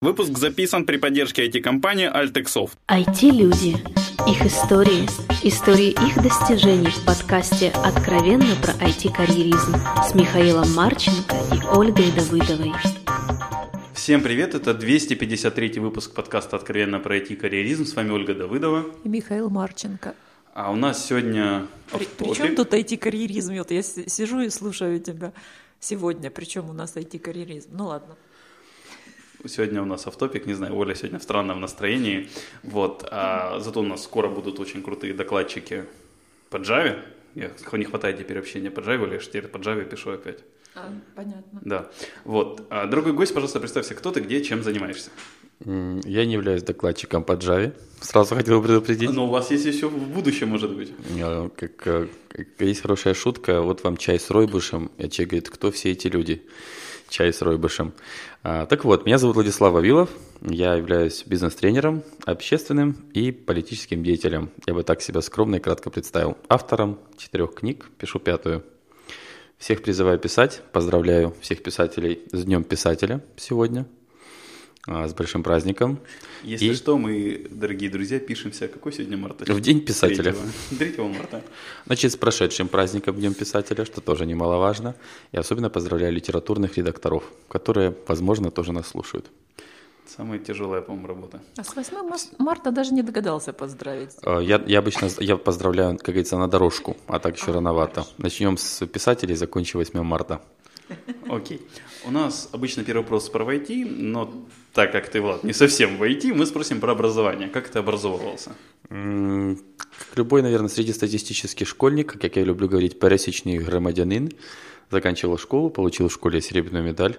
Выпуск записан при поддержке IT-компании Altexoft. IT-люди. Их истории. Истории их достижений в подкасте «Откровенно про IT-карьеризм» с Михаилом Марченко и Ольгой Давыдовой. Всем привет, это 253 выпуск подкаста «Откровенно про IT-карьеризм». С вами Ольга Давыдова. И Михаил Марченко. А у нас сегодня При, Причем тут IT-карьеризм? Вот я сижу и слушаю тебя сегодня, причем у нас IT-карьеризм. Ну ладно. Сегодня у нас автопик, не знаю, Оля сегодня в странном настроении. Вот, а зато у нас скоро будут очень крутые докладчики по Java. Я, не хватает теперь общения по Java, я теперь по Java пишу опять. А, понятно. Да. Вот. А, дорогой гость, пожалуйста, представься, кто ты, где, чем занимаешься. Я не являюсь докладчиком по Java. Сразу хотел предупредить. Но у вас есть еще в будущем, может быть. Как, как, есть хорошая шутка. Вот вам чай с ройбушем. И человек говорит, кто все эти люди? Чай с ройбушем. А, так вот, меня зовут Владислав Вавилов. Я являюсь бизнес-тренером, общественным и политическим деятелем. Я бы так себя скромно и кратко представил. Автором четырех книг, пишу пятую. Всех призываю писать. Поздравляю всех писателей с Днем писателя сегодня. А, с большим праздником. Если и... что, мы, дорогие друзья, пишемся. Какой сегодня марта? В День писателя. 3, 3 марта. Значит, с прошедшим праздником Днем писателя, что тоже немаловажно. И особенно поздравляю литературных редакторов, которые, возможно, тоже нас слушают. Самая тяжелая, по-моему, работа. А с 8 марта даже не догадался поздравить. А, я, я обычно я поздравляю, как говорится, на дорожку, а так еще а, рановато. Хорошо. Начнем с писателей, закончим 8 марта. Окей. У нас обычно первый вопрос про IT, но так как ты, Влад, не совсем в IT, мы спросим про образование. Как ты образовывался? Как любой, наверное, среднестатистический школьник, как я люблю говорить, пересечный громадянин, заканчивал школу, получил в школе серебряную медаль.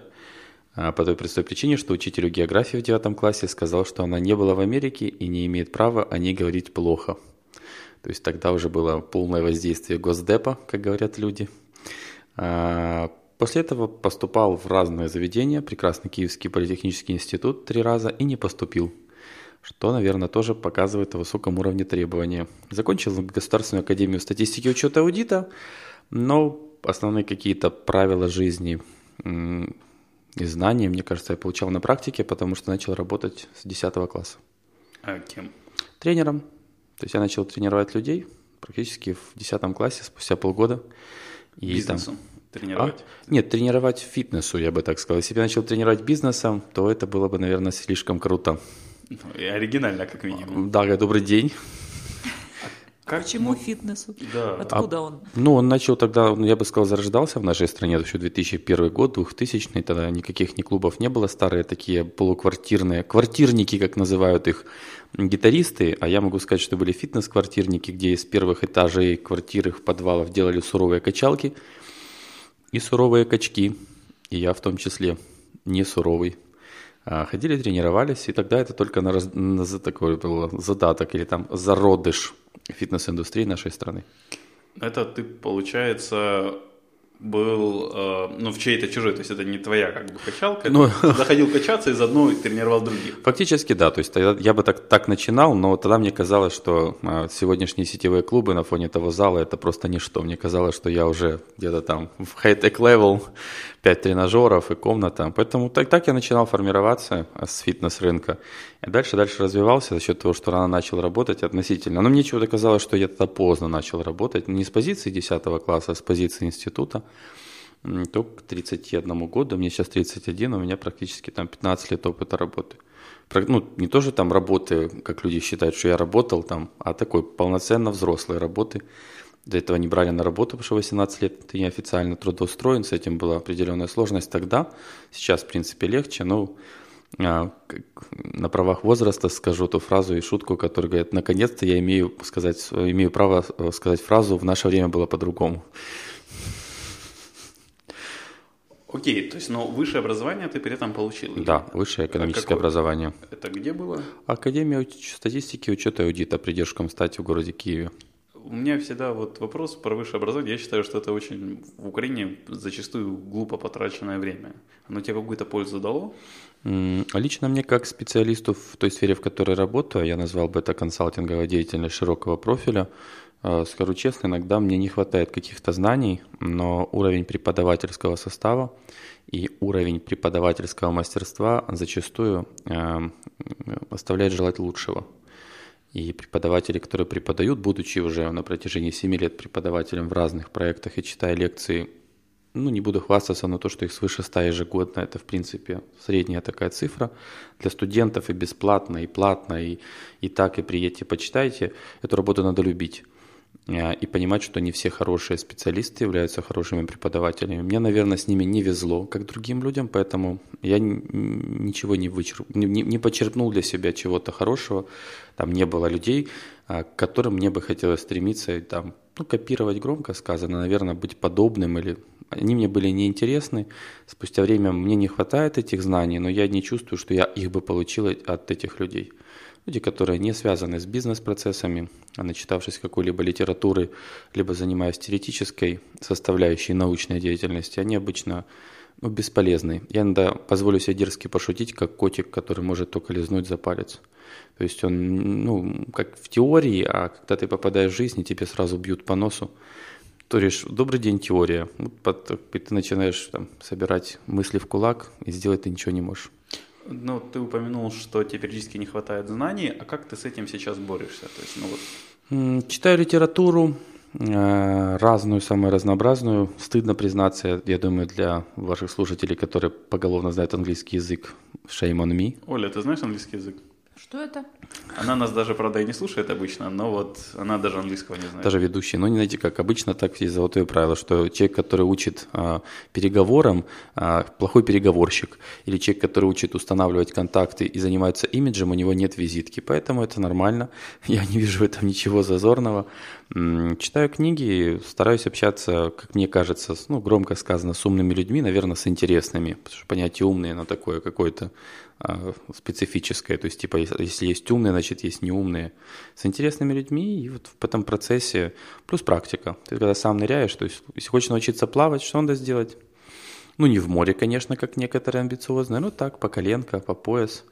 А по той простой причине, что учителю географии в девятом классе сказал, что она не была в Америке и не имеет права о ней говорить плохо. То есть тогда уже было полное воздействие Госдепа, как говорят люди. После этого поступал в разные заведения, прекрасный Киевский политехнический институт три раза и не поступил, что, наверное, тоже показывает о высоком уровне требования. Закончил Государственную академию статистики и учета аудита, но основные какие-то правила жизни и знания, мне кажется, я получал на практике, потому что начал работать с 10 класса. А кем? Тренером. То есть я начал тренировать людей практически в 10 классе, спустя полгода. И Бизнесом? Там, Тренировать? А? Нет, тренировать фитнесу, я бы так сказал. Если бы я начал тренировать бизнесом, то это было бы, наверное, слишком круто. Ну, и оригинально, как минимум. Да, добрый день. Как? Почему фитнесу? Да. Откуда а, он? Ну, он начал тогда, ну, я бы сказал, зарождался в нашей стране, это еще 2001 год, 2000 тогда никаких ни клубов не было, старые такие полуквартирные, квартирники, как называют их, гитаристы, а я могу сказать, что были фитнес-квартирники, где из первых этажей квартир, их подвалов делали суровые качалки – и суровые качки, и я в том числе не суровый. А, ходили, тренировались, и тогда это только на, раз, на такой был задаток или там зародыш фитнес-индустрии нашей страны. Это ты, получается, был, э, ну, в чьей-то чужой, то есть это не твоя как бы качалка. Ну, заходил качаться и заодно тренировал других. Фактически да, то есть я, бы так, так начинал, но тогда мне казалось, что э, сегодняшние сетевые клубы на фоне того зала это просто ничто. Мне казалось, что я уже где-то там в high-tech level, 5 тренажеров и комната. Поэтому так, так я начинал формироваться э, с фитнес-рынка. И дальше, дальше развивался за счет того, что рано начал работать относительно. Но мне чего-то казалось, что я тогда поздно начал работать. Не с позиции 10 класса, а с позиции института. То к 31 году, мне сейчас 31, у меня практически там 15 лет опыта работы. Ну, не тоже там работы, как люди считают, что я работал там, а такой полноценно взрослой работы. До этого не брали на работу, потому что 18 лет ты неофициально трудоустроен, с этим была определенная сложность тогда. Сейчас, в принципе, легче, но а, на правах возраста скажу ту фразу и шутку, которая говорит, наконец-то я имею, сказать, имею право э, сказать фразу «в наше время было по-другому». Окей, то есть, но высшее образование ты при этом получил? Да, высшее экономическое а образование. Это где было? Академия статистики, учета и аудита при Держком стате в городе Киеве. У меня всегда вот вопрос про высшее образование. Я считаю, что это очень в Украине зачастую глупо потраченное время. Оно тебе какую-то пользу дало? Лично мне, как специалисту в той сфере, в которой работаю, я назвал бы это консалтинговая деятельность широкого профиля, э, скажу честно, иногда мне не хватает каких-то знаний, но уровень преподавательского состава и уровень преподавательского мастерства зачастую э, оставляет желать лучшего. И преподаватели, которые преподают, будучи уже на протяжении 7 лет преподавателем в разных проектах и читая лекции, ну, не буду хвастаться, но то, что их свыше 100 ежегодно, это, в принципе, средняя такая цифра. Для студентов и бесплатно, и платно, и, и так, и приедьте, почитайте. Эту работу надо любить. Э, и понимать, что не все хорошие специалисты являются хорошими преподавателями. Мне, наверное, с ними не везло, как другим людям, поэтому я ничего не, вычерп... не, не почерпнул для себя чего-то хорошего. Там не было людей, э, к которым мне бы хотелось стремиться, там, ну, копировать громко сказано, наверное, быть подобным или они мне были неинтересны. Спустя время мне не хватает этих знаний, но я не чувствую, что я их бы получил от этих людей. Люди, которые не связаны с бизнес-процессами, а начитавшись какой-либо литературы, либо занимаясь теоретической составляющей научной деятельности, они обычно ну, бесполезны. Я иногда позволю себе дерзко пошутить, как котик, который может только лизнуть за палец. То есть он, ну, как в теории, а когда ты попадаешь в жизнь, и тебе сразу бьют по носу, то говоришь, добрый день, теория. Ты начинаешь там, собирать мысли в кулак, и сделать ты ничего не можешь. Ну, ты упомянул, что тебе периодически не хватает знаний, а как ты с этим сейчас борешься? То есть, ну, вот... Читаю литературу, э, разную, самую разнообразную. Стыдно признаться, я думаю, для ваших слушателей, которые поголовно знают английский язык, shame on me. Оля, ты знаешь английский язык? Что это? Она нас даже, правда, и не слушает обычно, но вот она даже английского не знает. Даже ведущий. Но не знаете, как обычно, так есть золотое правило, что человек, который учит а, переговорам, а, плохой переговорщик. Или человек, который учит устанавливать контакты и занимается имиджем, у него нет визитки. Поэтому это нормально. Я не вижу в этом ничего зазорного. Читаю книги, стараюсь общаться, как мне кажется, ну, громко сказано, с умными людьми, наверное, с интересными. Потому что понятие умные, оно такое какое-то специфическое. То есть, типа, если есть умные, значит, есть неумные. С интересными людьми, и вот в этом процессе, плюс практика. Ты когда сам ныряешь, то есть, если хочешь научиться плавать, что надо сделать? Ну, не в море, конечно, как некоторые амбициозные, но так, по коленка, по пояс.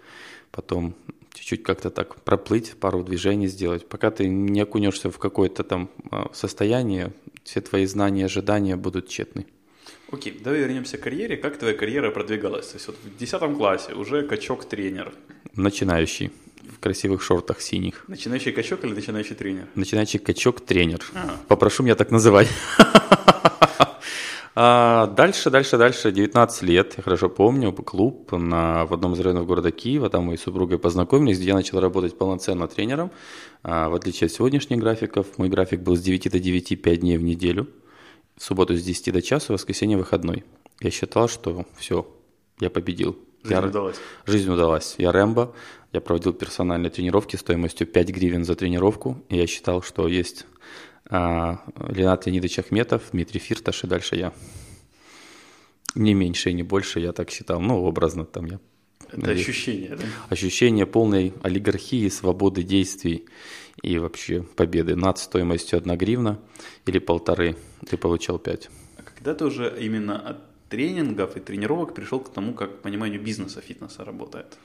Потом чуть-чуть как-то так проплыть, пару движений сделать. Пока ты не окунешься в какое-то там а, состояние, все твои знания, ожидания будут тщетны. Окей, давай вернемся к карьере. Как твоя карьера продвигалась? То есть вот в 10 классе уже качок-тренер. Начинающий. В красивых шортах синих. Начинающий качок или начинающий тренер? Начинающий качок-тренер. А. Попрошу меня так называть. А дальше, дальше, дальше, 19 лет, я хорошо помню, клуб на, в одном из районов города Киева, там мы с супругой познакомились, где я начал работать полноценно тренером. А, в отличие от сегодняшних графиков, мой график был с 9 до 9, 5 дней в неделю в субботу с 10 до часа, в воскресенье выходной. Я считал, что все, я победил. Жизнь я... удалась. Жизнь удалась. Я Рэмбо, я проводил персональные тренировки стоимостью 5 гривен за тренировку, и я считал, что есть а, Ленат Леонидович Ахметов, Дмитрий Фирташ и дальше я. Не меньше и не больше, я так считал. Ну, образно там я. Это надеюсь. ощущение, да? Ощущение полной олигархии, свободы действий и вообще победы над стоимостью 1 гривна или полторы, ты получал 5. А когда ты уже именно от тренингов и тренировок пришел к тому, как пониманию бизнеса фитнеса работает?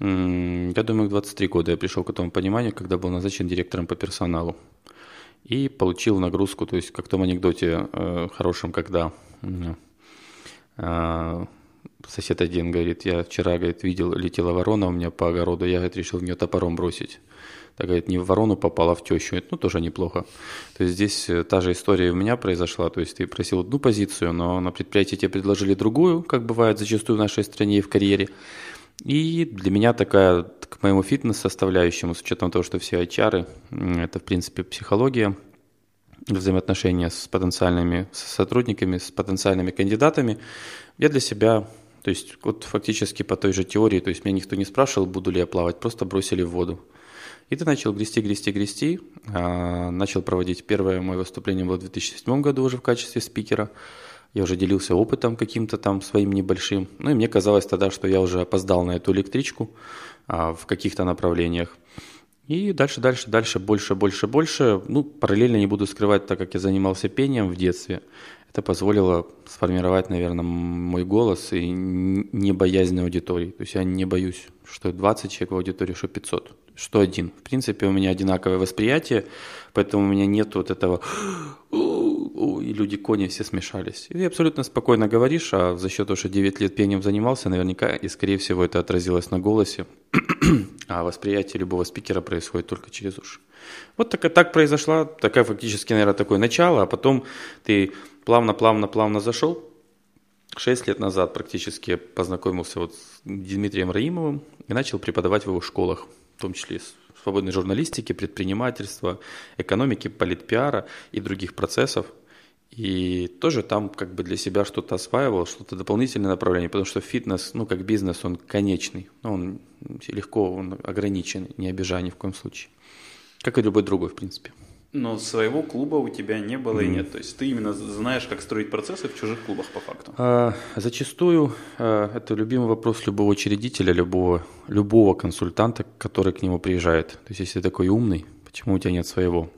Я думаю, к 23 года я пришел к этому пониманию, когда был назначен директором по персоналу. И получил нагрузку, то есть как в том анекдоте э, хорошем, когда э, сосед один говорит, я вчера, говорит, видел, летела ворона у меня по огороду, я, говорит, решил в нее топором бросить так говорит, не в ворону попала, а в тещу. Это, ну, тоже неплохо. То есть здесь э, та же история у меня произошла. То есть ты просил одну позицию, но на предприятии тебе предложили другую, как бывает зачастую в нашей стране и в карьере. И для меня такая, к моему фитнес-составляющему, с учетом того, что все HR, это, в принципе, психология, взаимоотношения с потенциальными сотрудниками, с потенциальными кандидатами, я для себя, то есть вот фактически по той же теории, то есть меня никто не спрашивал, буду ли я плавать, просто бросили в воду. И ты начал грести, грести, грести. А, начал проводить первое мое выступление было в 2007 году уже в качестве спикера. Я уже делился опытом каким-то там своим небольшим. Ну и мне казалось тогда, что я уже опоздал на эту электричку а, в каких-то направлениях. И дальше, дальше, дальше, больше, больше, больше. Ну, параллельно не буду скрывать, так как я занимался пением в детстве, это позволило сформировать, наверное, мой голос и не боязнь аудитории. То есть я не боюсь, что 20 человек в аудитории, что 500, что один. В принципе, у меня одинаковое восприятие, поэтому у меня нет вот этого и люди кони все смешались. И ты абсолютно спокойно говоришь, а за счет того, что 9 лет пением занимался, наверняка, и скорее всего это отразилось на голосе, а восприятие любого спикера происходит только через уши. Вот так, так произошла, такая фактически, наверное, такое начало, а потом ты плавно-плавно-плавно зашел. Шесть лет назад практически познакомился вот с Дмитрием Раимовым и начал преподавать в его школах, в том числе свободной журналистики, предпринимательства, экономики, политпиара и других процессов. И тоже там как бы для себя что-то осваивал, что-то дополнительное направление, потому что фитнес, ну как бизнес, он конечный, он легко, он ограничен, не обижай ни в коем случае. Как и любой другой, в принципе. Но своего клуба у тебя не было mm. и нет. То есть ты именно знаешь, как строить процессы в чужих клубах по факту. А, зачастую а, это любимый вопрос любого учредителя, любого, любого консультанта, который к нему приезжает. То есть если ты такой умный, почему у тебя нет своего?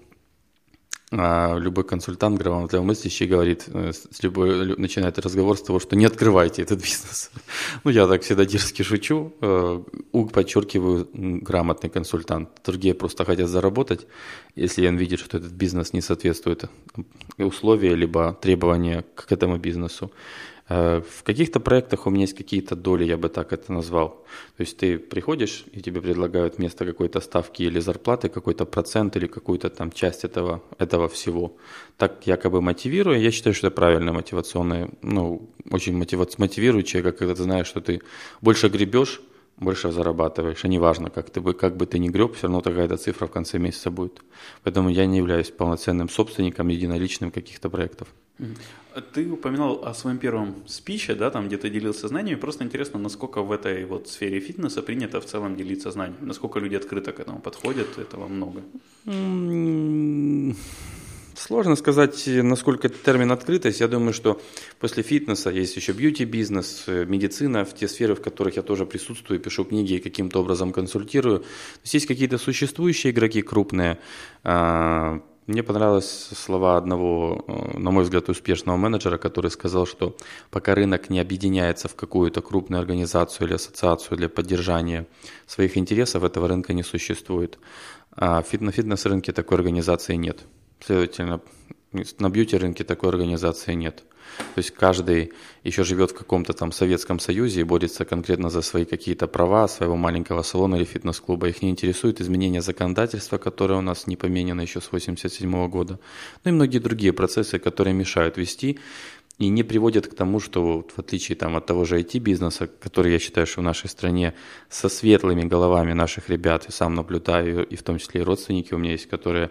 А любой консультант здравомыслящий говорит, э, с любой, начинает разговор с того, что не открывайте этот бизнес. Ну, я так всегда дерзки шучу, э, подчеркиваю, грамотный консультант. Другие просто хотят заработать, если он видит, что этот бизнес не соответствует условия либо требования к этому бизнесу. Э, в каких-то проектах у меня есть какие-то доли, я бы так это назвал. То есть ты приходишь, и тебе предлагают вместо какой-то ставки или зарплаты какой-то процент или какую-то там часть этого, этого всего. Так якобы мотивируя, я считаю, что это правильно мотивационное, ну, очень мотивирующее, когда ты знаешь, что ты больше гребешь, больше зарабатываешь, а неважно, как, ты, как бы ты ни греб, все равно такая-то цифра в конце месяца будет. Поэтому я не являюсь полноценным собственником единоличным каких-то проектов. Ты упоминал о своем первом спиче, да, там где ты делился знаниями. Просто интересно, насколько в этой вот сфере фитнеса принято в целом делиться знаниями? Насколько люди открыто к этому подходят? Этого много? Сложно сказать, насколько это термин открытость. Я думаю, что после фитнеса есть еще бьюти-бизнес, э, медицина, в те сферы, в которых я тоже присутствую, пишу книги и каким-то образом консультирую. То есть есть какие-то существующие игроки крупные, а, мне понравились слова одного, э, на мой взгляд, успешного менеджера, который сказал, что пока рынок не объединяется в какую-то крупную организацию или ассоциацию для поддержания своих интересов, этого рынка не существует. А на фитнес-рынке такой организации нет. Следовательно, на бьюти-рынке такой организации нет. То есть каждый еще живет в каком-то там Советском Союзе и борется конкретно за свои какие-то права своего маленького салона или фитнес-клуба. Их не интересует изменение законодательства, которое у нас не поменено еще с 1987 года. Ну и многие другие процессы, которые мешают вести и не приводят к тому, что в отличие там, от того же IT-бизнеса, который я считаю, что в нашей стране со светлыми головами наших ребят, и сам наблюдаю, и в том числе и родственники у меня есть, которые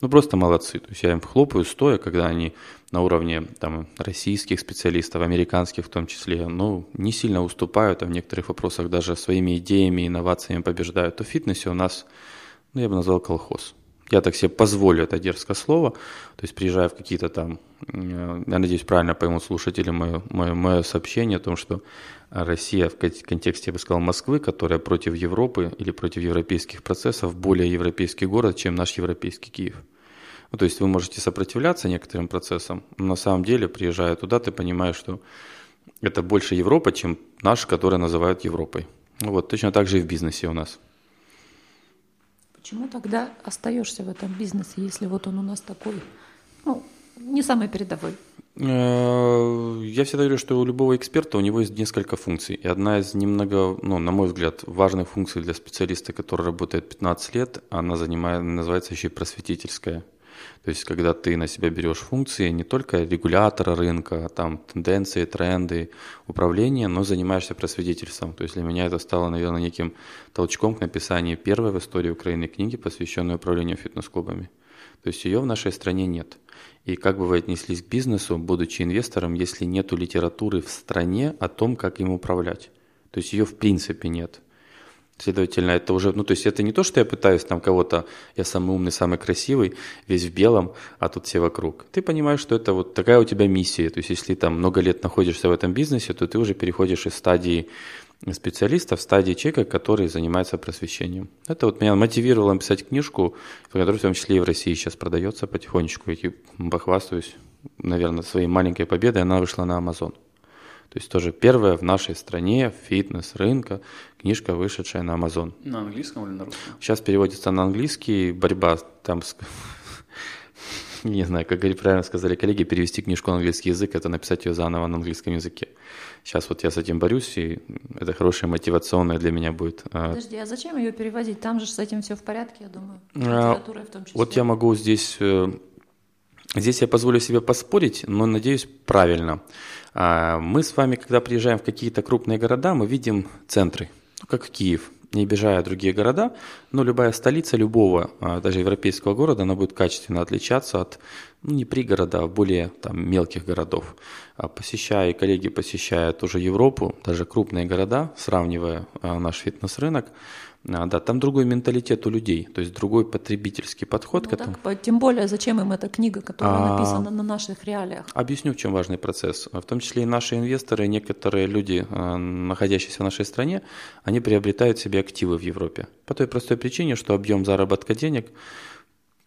ну, просто молодцы. То есть я им хлопаю стоя, когда они на уровне там, российских специалистов, американских в том числе, ну, не сильно уступают, а в некоторых вопросах даже своими идеями, инновациями побеждают. То в фитнесе у нас, ну, я бы назвал колхоз. Я так себе позволю это дерзкое слово. То есть приезжая в какие-то там, э, я надеюсь, правильно поймут слушатели мое, мое, мое сообщение о том, что Россия в контексте, я бы сказал, Москвы, которая против Европы или против европейских процессов, более европейский город, чем наш европейский Киев. Ну, то есть вы можете сопротивляться некоторым процессам, но на самом деле, приезжая туда, ты понимаешь, что это больше Европа, чем наш, который называют Европой. Ну, вот точно так же и в бизнесе у нас. Почему тогда остаешься в этом бизнесе, если вот он у нас такой, ну, не самый передовой? Э, я всегда говорю, что у любого эксперта у него есть несколько функций. И одна из немного, ну, на мой взгляд, важных функций для специалиста, который работает 15 лет, она занимает, называется еще и просветительская. То есть, когда ты на себя берешь функции не только регулятора рынка, там, тенденции, тренды, управления, но занимаешься просветительством. То есть, для меня это стало, наверное, неким толчком к написанию первой в истории Украины книги, посвященной управлению фитнес-клубами. То есть, ее в нашей стране нет. И как бы вы отнеслись к бизнесу, будучи инвестором, если нету литературы в стране о том, как им управлять? То есть ее в принципе нет. Следовательно, это уже, ну то есть это не то, что я пытаюсь там кого-то, я самый умный, самый красивый, весь в белом, а тут все вокруг. Ты понимаешь, что это вот такая у тебя миссия. То есть если там много лет находишься в этом бизнесе, то ты уже переходишь из стадии специалиста в стадии человека, который занимается просвещением. Это вот меня мотивировало написать книжку, которая в том числе и в России сейчас продается потихонечку. Я похвастаюсь, наверное, своей маленькой победой. Она вышла на Amazon. То есть тоже первая в нашей стране фитнес-рынка книжка, вышедшая на Amazon. На английском или на русском? Сейчас переводится на английский. Борьба там с не знаю, как правильно сказали коллеги, перевести книжку на английский язык, это написать ее заново на английском языке. Сейчас вот я с этим борюсь, и это хорошая мотивационная для меня будет. А, Подожди, а зачем ее переводить? Там же с этим все в порядке, я думаю. А, литературой в том числе. Вот я могу здесь... Э, здесь я позволю себе поспорить, но надеюсь правильно. А, мы с вами, когда приезжаем в какие-то крупные города, мы видим центры, ну, как Киев, не обижая другие города, но любая столица любого, а, даже европейского города, она будет качественно отличаться от, ну, не пригорода, а более там, мелких городов. А посещая, коллеги посещая тоже Европу, даже крупные города, сравнивая наш фитнес-рынок, а, да, там другой менталитет у людей, то есть другой потребительский подход ну, к этому. Так, тем более, зачем им эта книга, которая а, написана на наших реалиях? Объясню, в чем важный процесс. В том числе и наши инвесторы, некоторые люди, а, находящиеся в нашей стране, они приобретают себе активы в Европе. По той простой причине, что объем заработка денег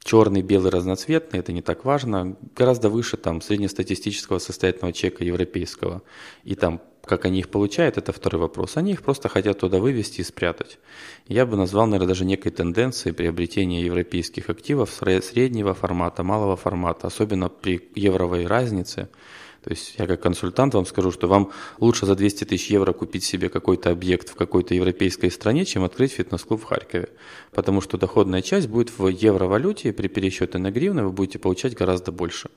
черный, белый, разноцветный, это не так важно, гораздо выше там среднестатистического состоятельного чека европейского. И там как они их получают, это второй вопрос. Они их просто хотят туда вывести и спрятать. Я бы назвал, наверное, даже некой тенденцией приобретения европейских активов среднего формата, малого формата, особенно при евровой разнице – то есть я как консультант вам скажу, что вам лучше за 200 тысяч евро купить себе какой-то объект в какой-то европейской стране, чем открыть фитнес-клуб в Харькове. Потому что доходная часть будет в евровалюте, и при пересчете на гривны вы будете получать гораздо больше.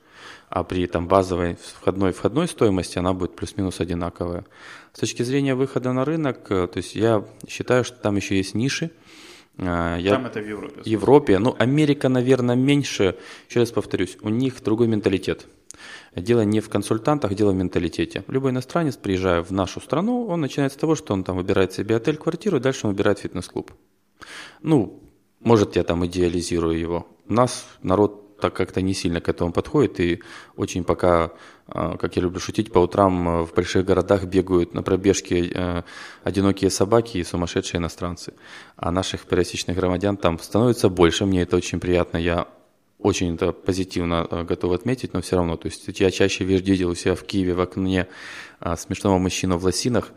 А при там, базовой входной, входной стоимости она будет плюс-минус одинаковая. С точки зрения выхода на рынок, э, то есть я считаю, что там еще есть ниши, э, я... Там это в Европе. В Европе. Ну, Америка, наверное, меньше. Еще раз повторюсь, у них другой менталитет. Дело не в консультантах, дело в менталитете. Любой иностранец, приезжая в нашу страну, он начинает с того, что он там выбирает себе отель, квартиру, и дальше он выбирает фитнес-клуб. Ну, может, я там идеализирую его. У нас народ так как-то не сильно к этому подходит, и очень пока, а, как я люблю шутить, по утрам а, в больших городах бегают на пробежке а, одинокие собаки и сумасшедшие иностранцы. А наших пересечных громадян там становится больше, мне это очень приятно, я очень это позитивно э, готов отметить, но все равно, то есть я чаще видел у себя в Киеве в окне а, смешного мужчину в лосинах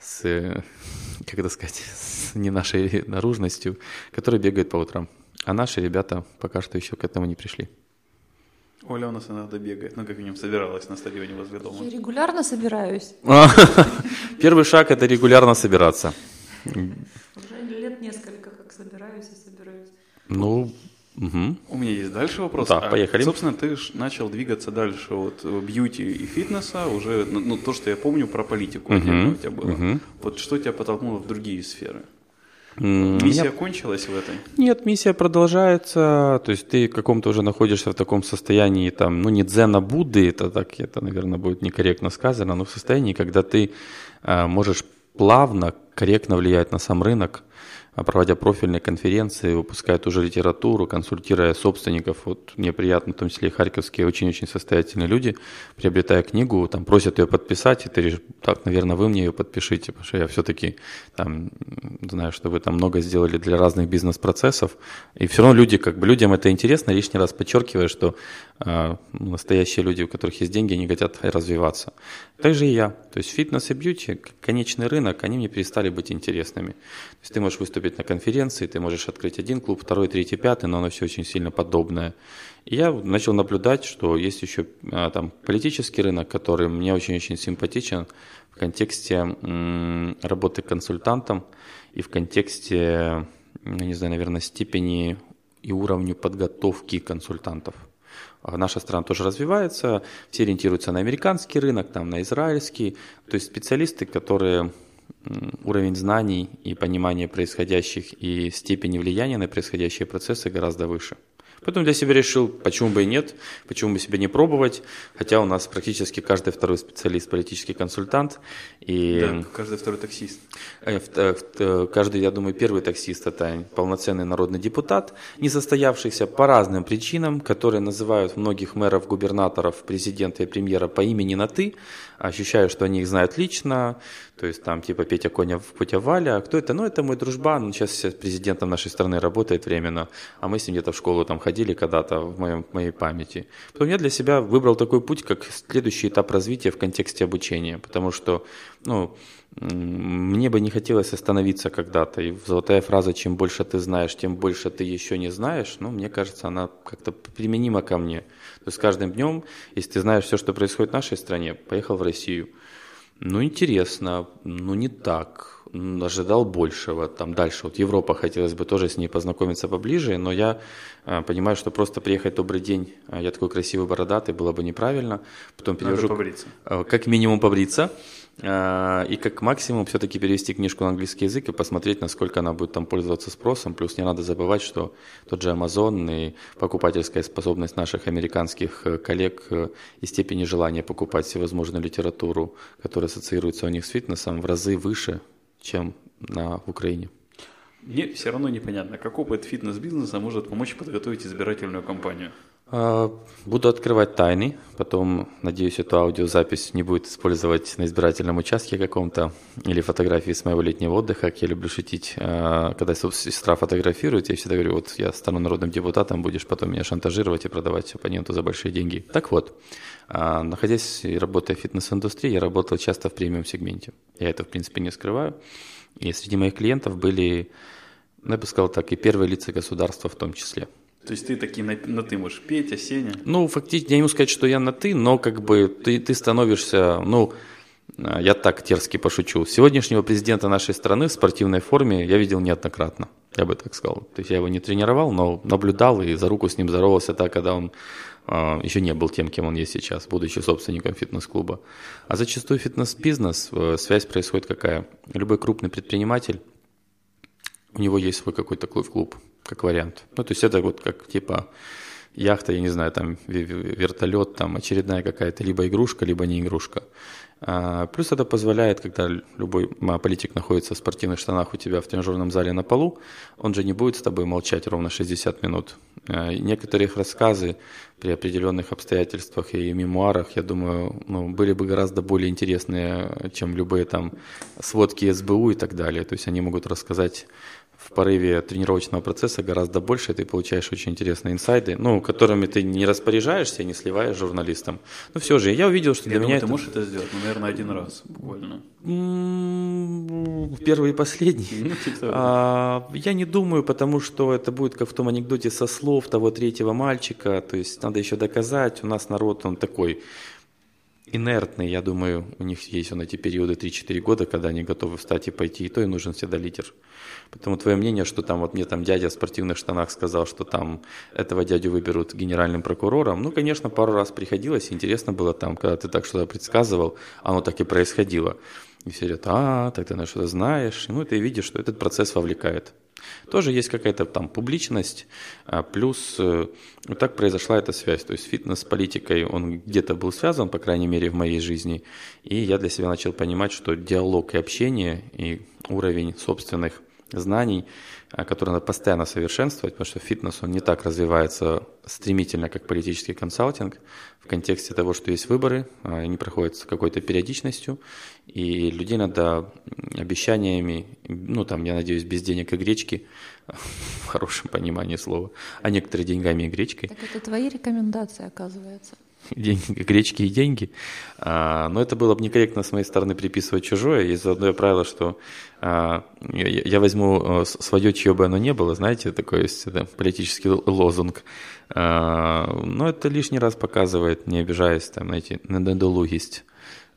с, э, как это сказать, с не нашей наружностью, который бегает по утрам. А наши ребята пока что еще к этому не пришли. Оля у нас иногда бегает, ну как минимум собиралась на стадионе возле дома. Я регулярно собираюсь. Первый шаг это регулярно собираться. Уже лет несколько как собираюсь и собираюсь. Ну, Угу. У меня есть дальше вопрос. Да, а, поехали. Собственно, ты ж начал двигаться дальше от бьюти и фитнеса, уже, ну, ну то, что я помню про политику угу. у тебя было. Угу. Вот что тебя подтолкнуло в другие сферы? Миссия я... кончилась в этой? Нет, миссия продолжается. То есть ты в каком-то уже находишься в таком состоянии, там, ну не дзена Будды, это так, это, наверное, будет некорректно сказано, но в состоянии, когда ты э, можешь плавно, корректно влиять на сам рынок, проводя профильные конференции, выпуская ту же литературу, консультируя собственников. Вот мне приятно, в том числе и харьковские очень-очень состоятельные люди, приобретая книгу, там просят ее подписать, и ты так, наверное, вы мне ее подпишите, потому что я все-таки там знаю, что вы там много сделали для разных бизнес-процессов. И все равно люди, как бы людям это интересно, лишний раз подчеркивая, что э, настоящие люди, у которых есть деньги, они хотят развиваться. Так же и я. То есть фитнес и бьюти, конечный рынок, они мне перестали быть интересными. То есть ты можешь выступить на конференции, ты можешь открыть один клуб, второй, третий, пятый, но оно все очень сильно подобное. И я начал наблюдать, что есть еще а, там политический рынок, который мне очень-очень симпатичен в контексте работы консультантом и в контексте, не знаю, наверное, степени и уровню подготовки консультантов. А наша страна тоже развивается, все ориентируются на американский рынок, там, на израильский. То есть специалисты, которые уровень знаний и понимания происходящих и степени влияния на происходящие процессы гораздо выше. Поэтому для себя решил, почему бы и нет, почему бы себя не пробовать, хотя у нас практически каждый второй специалист политический консультант. И Да, каждый второй таксист. Э, э, э, Каждый, я думаю, первый таксист – это полноценный народный депутат, не состоявшийся по разным причинам, которые называют многих мэров, губернаторов, президента и премьера по имени на «ты», ощущаю, что они их знают лично, то есть там типа Петя Коня, Путя Валя, а кто это? Ну, это мой дружбан, он сейчас сейчас президентом нашей страны работает временно, а мы с ним где-то в школу там ходили когда-то в, моем, моей памяти. Потом я для себя выбрал такой путь, как следующий этап развития в контексте обучения, потому что, ну, Мне бы не хотелось остановиться когда-то. И золотая фраза «чем больше ты знаешь, тем больше ты еще не знаешь», ну, мне кажется, она как-то применима ко мне. То есть с каждым днем, если ты знаешь все, что происходит в нашей стране, поехал в Россию. Ну, интересно, ну, не так. Ожидал большего. Там дальше, вот Европа, хотелось бы тоже с ней познакомиться поближе, но я э, понимаю, что просто приехать добрый день, а я такой красивый бородатый, было бы неправильно. Потом Надо перевожу побриться. Э, как минимум побриться, э, и как максимум все-таки перевести книжку на английский язык и посмотреть, насколько она будет там пользоваться спросом. Плюс не надо забывать, что тот же Amazon и покупательская способность наших американских э, коллег э, и степени желания покупать всевозможную литературу, которая ассоциируется у них с фитнесом, в разы выше, чем на в Украине. Мне все равно непонятно, как опыт фитнес-бизнеса может помочь подготовить избирательную кампанию. А, Буду открывать тайны, потом, надеюсь, эту аудиозапись не будет использовать на избирательном участке каком-то или фотографии с моего летнего отдыха, как я люблю шутить. А, Когда сестра фотографирует, я всегда говорю, вот я стану народным депутатом, будешь потом меня шантажировать и продавать оппоненту за большие деньги. Так вот, а, находясь и работая в фитнес-индустрии, я работал часто в премиум-сегменте. Я это, в принципе, не скрываю. И среди моих клиентов были, ну, я бы сказал так, и первые лица государства в том числе. То есть ты такие на, на ты можешь Петя, Сеня. Ну, фактически, я не могу сказать, что я на «ты», но как бы ты, ты становишься, ну, а, я так дерзки пошучу. Сегодняшнего президента нашей страны в спортивной форме я видел неоднократно, я бы так сказал. То есть я его не тренировал, но наблюдал и за руку с ним здоровался так, когда он а, еще не был тем, кем он есть сейчас, будучи собственником фитнес-клуба. А зачастую фитнес-бизнес, э, связь происходит какая? Любой крупный предприниматель у него есть свой какой-то клуб, как вариант. Ну, то есть это вот как типа яхта, я не знаю, там ве- ве- вертолет, там очередная какая-то либо игрушка, либо не игрушка. А, Плюс это позволяет, когда любой политик находится в спортивных штанах у тебя в тренажерном зале на полу, он же не будет с тобой молчать ровно 60 минут. А, их рассказы при определенных обстоятельствах и мемуарах, я думаю, ну, были бы гораздо более интересные, чем любые там сводки СБУ и так далее. То есть они могут рассказать в порыве тренировочного процесса гораздо больше, ты получаешь очень интересные инсайды, ну, которыми ты не распоряжаешься, не сливаешь журналистам. Но все же, я увидел, что Я для думаю, меня ты это... можешь это сделать, ну, наверное, один раз буквально. Первый и последний. Ну, типа. А, я не думаю, потому что это будет как в том анекдоте со слов того третьего мальчика. То есть надо еще доказать. У нас народ, он такой инертный. Я думаю, у них есть он эти периоды 3-4 года, когда они готовы встать и пойти. И то и нужен всегда лидер. Поэтому твое мнение, что там вот мне там дядя в спортивных штанах сказал, что там этого дядю выберут генеральным прокурором. Ну, конечно, пару раз приходилось. Интересно было там, когда ты так что-то предсказывал, оно так и происходило. И все говорят, а, так ты на что-то знаешь. Ну, и ты видишь, что этот процесс вовлекает. Тоже есть какая-то там публичность, а, плюс э, вот так произошла эта связь. То есть фитнес с политикой, он где-то был связан, по крайней мере, в моей жизни. И я для себя начал понимать, что диалог и общение, и уровень собственных знаний, а, которые надо постоянно совершенствовать, потому что фитнес, он не так развивается стремительно, как политический консалтинг, в контексте того, что есть выборы, а, они проходят с какой-то периодичностью, и людей надо обещаниями, ну там, я надеюсь, без денег и гречки, в хорошем понимании слова, а некоторые деньгами и гречкой, Так это твои рекомендации, оказывается. деньги, гречки и деньги. А, но это было бы некорректно с моей стороны приписывать чужое. Есть одно правило, что а, я, возьму с- свое, чье бы оно ни было, знаете, такой есть это, политический лозунг. А, но это лишний раз показывает, не обижаясь там, на эти недолугість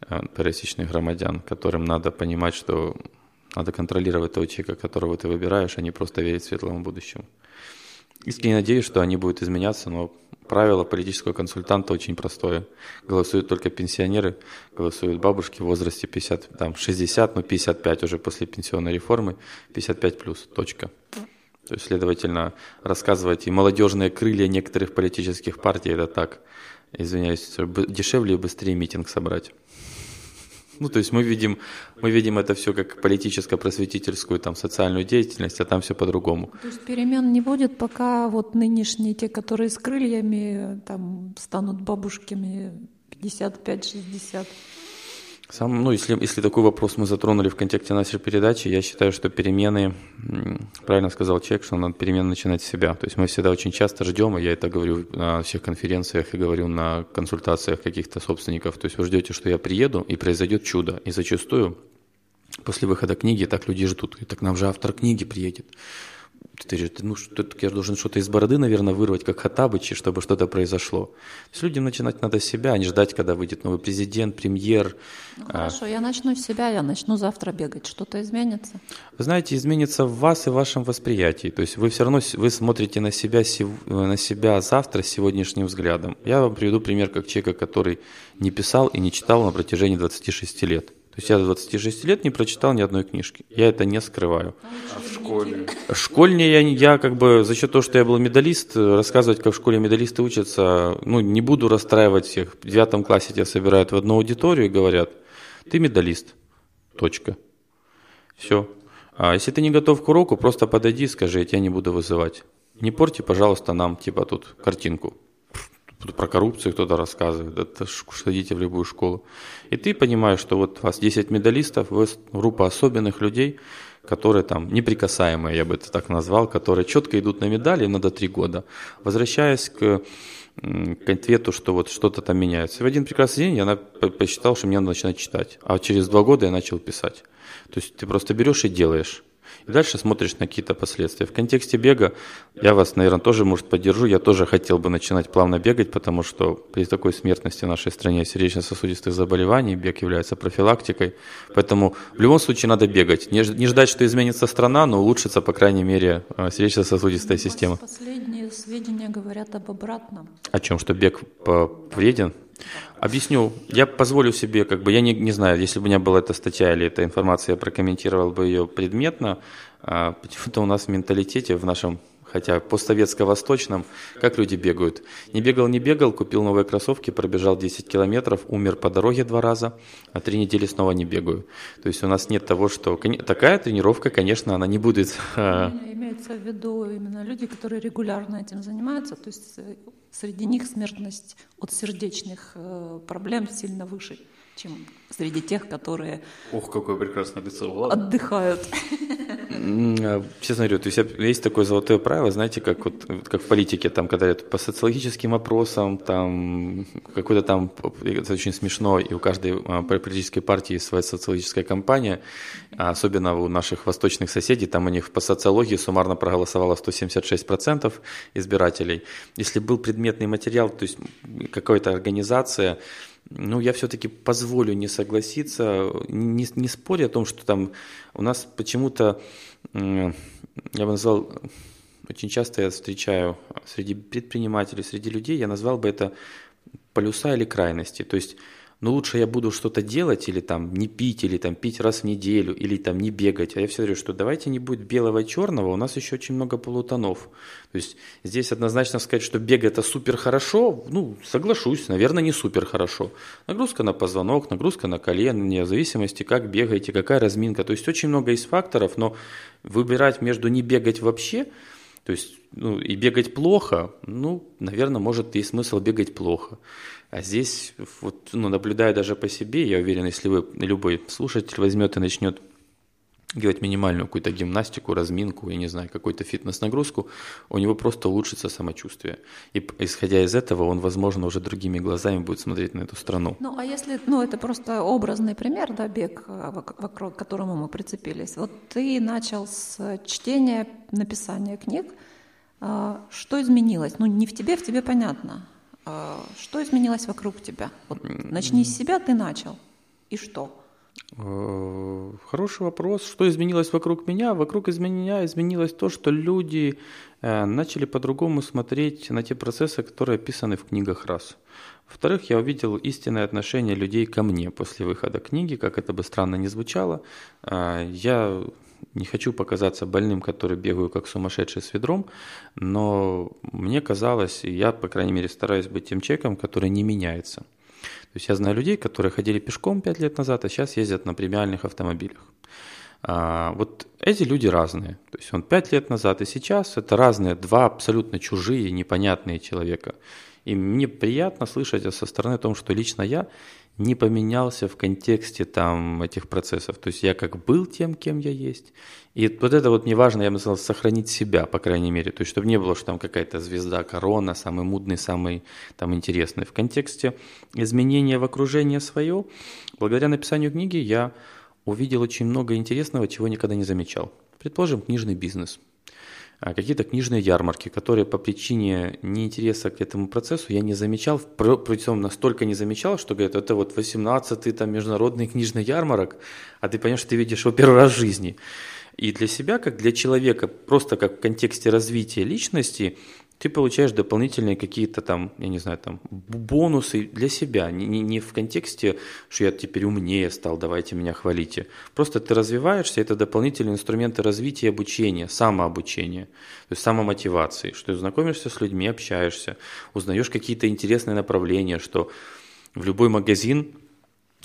а, пересечных громадян, которым надо понимать, что надо контролировать того человека, которого ты выбираешь, а не просто верить светлому будущему. Искренне надеюсь, что они будут изменяться, но правило политического консультанта очень простое. Голосуют только пенсионеры, голосуют бабушки в возрасте 50, там 60, ну 55 уже после пенсионной реформы, 55 плюс, точка. То есть, следовательно, рассказывать и молодежные крылья некоторых политических партий, это так, извиняюсь, дешевле и быстрее митинг собрать. Ну, то есть мы видим, мы видим это все как политическо-просветительскую, там, социальную деятельность, а там все по-другому. То есть перемен не будет, пока вот нынешние, те, которые с крыльями, там, станут бабушками 55-60. Сам, ну, если, если такой вопрос мы затронули в контексте нашей передачи, я считаю, что перемены, правильно сказал человек, что надо перемены начинать с себя. То есть мы всегда очень часто ждем, и я это говорю на всех конференциях и говорю на консультациях каких-то собственников. То есть вы ждете, что я приеду, и произойдет чудо. И зачастую после выхода книги так люди ждут. И так нам же автор книги приедет ты же, ну, что я должен что-то из бороды, наверное, вырвать, как Хатабычи, чтобы что-то произошло. То есть людям начинать надо с себя, а не ждать, когда выйдет новый президент, премьер. Ну, а... Хорошо, я начну с себя, я начну завтра бегать. Что-то изменится? Вы знаете, изменится в вас и в вашем восприятии. То есть вы все равно вы смотрите на себя, на себя завтра с сегодняшним взглядом. Я вам приведу пример как человека, который не писал и не читал на протяжении 26 лет. То есть я до 26 лет не прочитал ни одной книжки. Я это не скрываю. А в школе? В школе я, я как бы за счет того, что я был медалист, рассказывать, как в школе медалисты учатся, ну, не буду расстраивать всех. В девятом классе тебя собирают в одну аудиторию и говорят, ты медалист. Точка. Все. А если ты не готов к уроку, просто подойди и скажи, я тебя не буду вызывать. Не порти, пожалуйста, нам, типа, тут картинку про коррупцию кто-то рассказывает, это ходите в любую школу. И ты понимаешь, что вот у вас 10 медалистов, вы группа особенных людей, которые там неприкасаемые, я бы это так назвал, которые четко идут на медали, надо три года. Возвращаясь к, к ответу, что вот что-то там меняется. В один прекрасный день я посчитал, что мне надо начинать читать, а через два года я начал писать. То есть ты просто берешь и делаешь. И дальше смотришь на какие-то последствия. В контексте бега я вас, наверное, тоже, может, поддержу. Я тоже хотел бы начинать плавно бегать, потому что при такой смертности в нашей стране сердечно-сосудистых заболеваний бег является профилактикой. Поэтому в любом случае надо бегать. Не, ждать, что изменится страна, но улучшится, по крайней мере, э, сердечно-сосудистая система. Последние сведения говорят об обратном. О чем? Что бег вреден? Объясню. Я позволю себе, как бы, я не, не знаю, если бы у меня была эта статья или эта информация, я прокомментировал бы ее предметно. А, почему-то у нас в менталитете, в нашем хотя постсоветско-восточном, как люди бегают. Не бегал, не бегал, купил новые кроссовки, пробежал 10 километров, умер по дороге два раза, а три недели снова не бегаю. То есть у нас нет того, что... Такая тренировка, конечно, она не будет... А, имеется в виду именно люди, которые регулярно этим занимаются, то есть э, среди них смертность от сердечных э, проблем сильно выше чем среди тех, которые Ох, какое прекрасное лицо Влада. отдыхают. А, честно говорю, то есть есть такое золотое правило, знаете, как вот как в политике, там, когда по социологическим опросам, там какой-то там, это очень смешно, и у каждой а, политической партии своя социологическая кампания, а особенно у наших восточных соседей, там у них по социологии суммарно проголосовало 176% избирателей. Если был предметный материал, то есть какая-то организация, ну, я все-таки позволю не согласиться, не, не споря о том, что там у нас почему-то, я бы назвал, очень часто я встречаю среди предпринимателей, среди людей, я назвал бы это полюса или крайности. То есть ну лучше я буду что-то делать или там не пить, или там пить раз в неделю, или там не бегать. А я все говорю, что давайте не будет белого и черного, у нас еще очень много полутонов. То есть здесь однозначно сказать, что бег это супер хорошо, ну соглашусь, наверное, не супер хорошо. Нагрузка на позвонок, нагрузка на колено, в зависимости как бегаете, какая разминка. То есть очень много есть факторов, но выбирать между не бегать вообще, то есть ну, и бегать плохо, ну, наверное, может есть смысл бегать плохо. А здесь, вот, ну, наблюдая даже по себе, я уверен, если вы, любой слушатель возьмет и начнет делать минимальную какую-то гимнастику, разминку, я не знаю, какую-то фитнес-нагрузку, у него просто улучшится самочувствие. И исходя из этого, он, возможно, уже другими глазами будет смотреть на эту страну. Ну, а если, ну, это просто образный пример, да, бег, а, вокруг которому мы прицепились. Вот ты начал с чтения, написания книг. А, что изменилось? Ну, не в тебе, в тебе понятно. А, что изменилось вокруг тебя? Вот начни с себя, ты начал. И что? Э, хороший вопрос. Что изменилось вокруг меня? Вокруг меня изменилось то, что люди э, начали по-другому смотреть на те процессы, которые описаны в книгах раз. Во-вторых, я увидел истинное отношение людей ко мне после выхода книги, как это бы странно ни звучало. Э, я не хочу показаться больным, который бегаю как сумасшедший с ведром, но мне казалось, и я, по крайней мере, стараюсь быть тем человеком, который не меняется. То есть я знаю людей, которые ходили пешком 5 лет назад, а сейчас ездят на премиальных автомобилях. А, вот эти люди разные. То есть он 5 лет назад и сейчас это разные, два абсолютно чужие, непонятные человека. И мне приятно слышать со стороны о том, что лично я не поменялся в контексте там этих процессов. То есть я как был тем, кем я есть. И вот это вот мне важно, я бы сказал, сохранить себя, по крайней мере. То есть чтобы не было, что там какая-то звезда, корона, самый мудный, самый там интересный. В контексте изменения в окружение свое, благодаря написанию книги я увидел очень много интересного, чего никогда не замечал. Предположим, книжный бизнес – какие-то книжные ярмарки, которые по причине неинтереса к этому процессу я не замечал, причем настолько не замечал, что говорят, это вот 18-й там международный книжный ярмарок, а ты понимаешь, что ты видишь его первый раз в жизни. И для себя, как для человека, просто как в контексте развития личности, ты получаешь дополнительные какие-то там, я не знаю, там бонусы для себя, не, не, не в контексте, что я теперь умнее стал, давайте меня хвалите. Просто ты развиваешься, это дополнительные инструменты развития обучения, самообучения, то есть самомотивации, что ты знакомишься с людьми, общаешься, узнаешь какие-то интересные направления, что в любой магазин,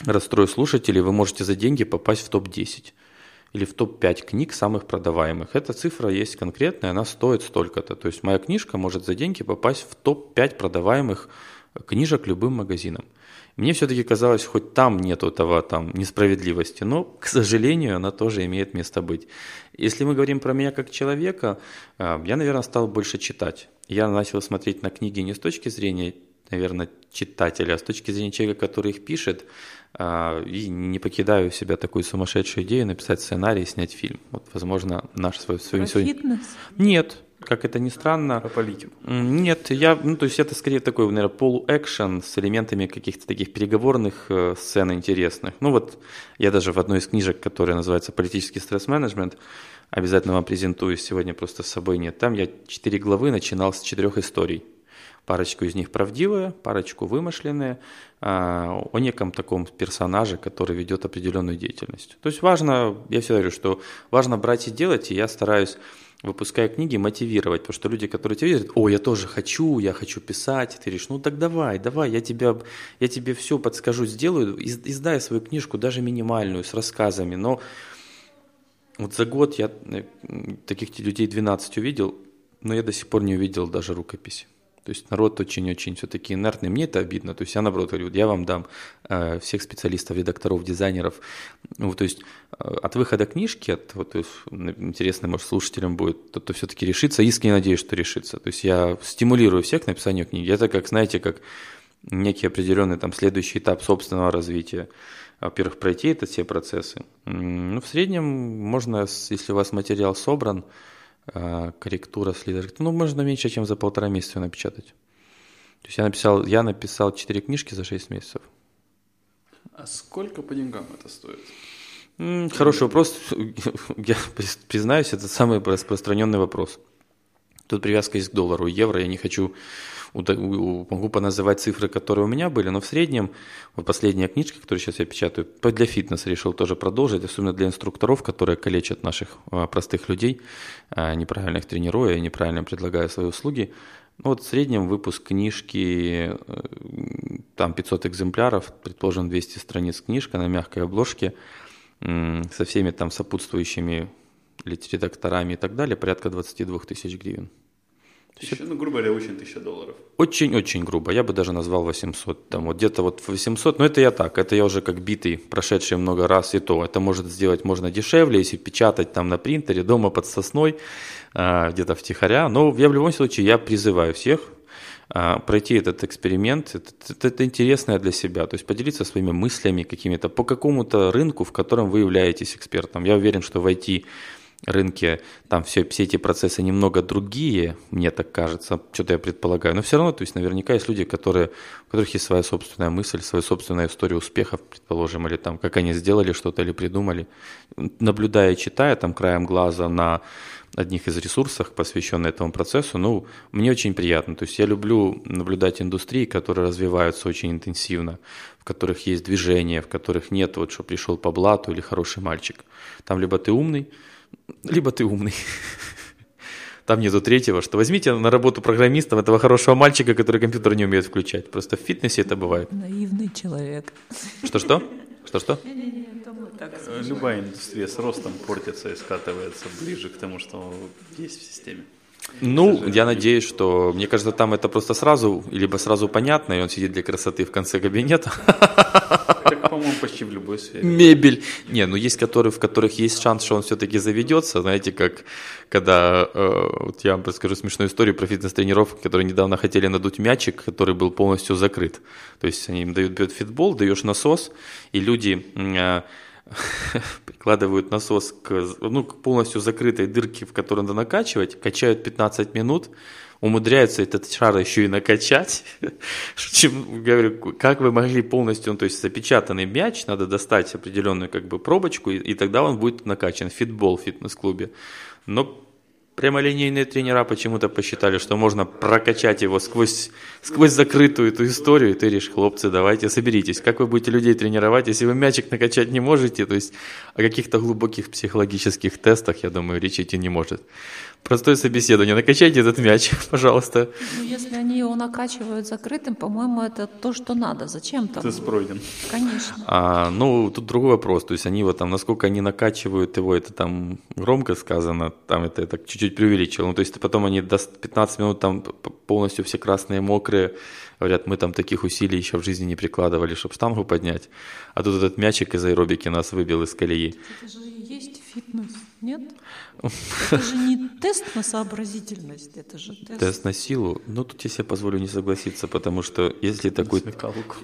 расстрой слушателей, вы можете за деньги попасть в топ-10 или в топ-5 книг самых продаваемых. Эта цифра есть конкретная, она стоит столько-то. То есть моя книжка может за деньги попасть в топ-5 продаваемых книжек любым магазином. Мне все-таки казалось, хоть там нет этого там несправедливости, но, к сожалению, она тоже имеет место быть. Если мы говорим про меня как человека, э, я, наверное, стал больше читать. Я начал смотреть на книги не с точки зрения, наверное, читателя, а с точки зрения человека, который их пишет, и не покидаю себя такую сумасшедшую идею написать сценарий и снять фильм. Вот, возможно, наш свой... свой сегодня... фитнес? Нет, как это ни странно. Про политику? Нет, я, ну, то есть это скорее такой, наверное, полуэкшен с элементами каких-то таких переговорных э, сцен интересных. Ну вот я даже в одной из книжек, которая называется «Политический стресс-менеджмент», обязательно вам презентую, сегодня просто с собой нет. Там я четыре главы начинал с четырех историй. Парочку из них правдивые, парочку вымышленные, а, о неком таком персонаже, который ведет определенную деятельность. То есть важно, я всегда говорю, что важно брать и делать, и я стараюсь выпуская книги, мотивировать, потому что люди, которые тебя видят, о, я тоже хочу, я хочу писать, ты говоришь, ну так давай, давай, я, тебя, я тебе все подскажу, сделаю, издай свою книжку, даже минимальную, с рассказами, но вот за год я таких людей 12 увидел, но я до сих пор не увидел даже рукописи. То есть народ очень-очень все-таки инертный. Мне это обидно. То есть я наоборот говорю, я вам дам э, всех специалистов, редакторов, дизайнеров. Ну, то есть э, от выхода книжки, от, вот, интересно, может, слушателям будет, кто-то все-таки решится. Искренне надеюсь, что решится. То есть я стимулирую всех к написанию книги. Это как, знаете, как некий определенный там следующий этап собственного развития. Во-первых, пройти это все процессы. Ну, в среднем можно, если у вас материал собран, корректура с лидер. Ну, можно меньше, чем за полтора месяца напечатать. То есть я написал, я написал 4 книжки за 6 месяцев. А сколько по деньгам это стоит? Хороший вопрос. Я признаюсь, это самый распространенный вопрос. Тут привязка есть к доллару, евро. Я не хочу могу поназывать цифры, которые у меня были, но в среднем, вот последняя книжка, которую сейчас я печатаю, для фитнеса решил тоже продолжить, особенно для инструкторов, которые калечат наших а, простых людей, а, неправильно их тренируя, неправильно предлагая свои услуги. Ну, вот в среднем выпуск книжки, э, там 500 экземпляров, предположим 200 страниц книжка на мягкой обложке, со всеми там сопутствующими редакторами и так далее, порядка 22 тысяч гривен. Тысяча, ну, грубо говоря, очень тысяча долларов. Очень-очень грубо. Я бы даже назвал 800. Там вот где-то вот 800, но это я так, это я уже как битый, прошедший много раз и то. Это может сделать можно дешевле, если печатать там на принтере, дома под сосной, а, где-то втихаря. Но я в любом случае, я призываю всех а, пройти этот эксперимент, это, это, это интересное для себя, то есть поделиться своими мыслями какими-то по какому-то рынку, в котором вы являетесь экспертом. Я уверен, что в IT рынке там все, все эти процессы немного другие, мне так кажется, что-то я предполагаю. Но все равно, то есть наверняка есть люди, которые, у которых есть своя собственная мысль, своя собственная история успехов, предположим, или там, как они сделали что-то или придумали. Наблюдая читая там краем глаза на одних из ресурсах, посвященных этому процессу, ну, мне очень приятно. То есть я люблю наблюдать индустрии, которые развиваются очень интенсивно, в которых есть движение, в которых нет вот, что пришел по блату или хороший мальчик. Там либо ты умный, либо ты умный. Там нету третьего, что возьмите на работу программистом этого хорошего мальчика, который компьютер не умеет включать. Просто в фитнесе это бывает. Наивный человек. Что-что? Что-что? Э, Любая индустрия с ростом портится и скатывается ближе к тому, что есть в системе. Ну, я надеюсь, что, мне кажется, там это просто сразу, либо сразу понятно, и он сидит для красоты в конце кабинета. Как, по-моему, почти в любой сфере. Мебель. Не, ну есть которые, в которых есть шанс, что он все-таки заведется. Знаете, как когда, э, вот я вам расскажу смешную историю про фитнес-тренеров, которые недавно хотели надуть мячик, который был полностью закрыт. То есть они им дают бьет фитбол, даешь насос, и люди э, прикладывают насос к, ну, к полностью закрытой дырке, в которую надо накачивать, качают 15 минут, умудряются этот шар еще и накачать. Чем, говорю, как вы могли полностью, ну, то есть запечатанный мяч, надо достать определенную как бы пробочку, и, и тогда он будет накачан. Фитбол в фитнес-клубе. Но прямолинейные тренера почему-то посчитали, что можно прокачать его сквозь, сквозь закрытую эту историю, и ты решишь, хлопцы, давайте соберитесь. Как вы будете людей тренировать, если вы мячик накачать не можете? То есть о каких-то глубоких психологических тестах, я думаю, речь идти не может. Простое собеседование. Накачайте этот мяч, пожалуйста. Ну, если они его накачивают закрытым, по-моему, это то, что надо. Зачем там? Тест пройден. Конечно. А, ну, тут другой вопрос. То есть они вот там, насколько они накачивают его, это там громко сказано, там это я так чуть-чуть преувеличил. Ну, то есть потом они до 15 минут там полностью все красные, мокрые, говорят, мы там таких усилий еще в жизни не прикладывали, чтобы штангу поднять. А тут этот мячик из аэробики нас выбил из колеи. Это же и есть фитнес, нет? Это же не тест на сообразительность, это же тест. Тест на силу. Ну, тут я себе позволю не согласиться, потому что если такой,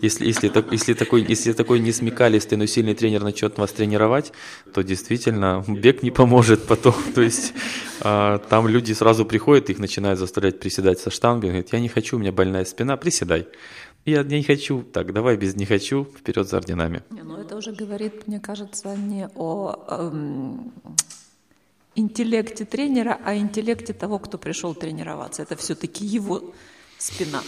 если, если, так- если, такой, если такой не смекалистый, но сильный тренер начнет вас тренировать, то действительно бег не поможет потом. То есть а, там люди сразу приходят, их начинают заставлять приседать со штангой, говорят, я не хочу, у меня больная спина, приседай. Я не хочу, так, давай без не хочу, вперед за орденами. Не, ну это уже говорит, мне кажется, не о эм, интеллекте тренера, а интеллекте того, кто пришел тренироваться. Это все-таки его спина.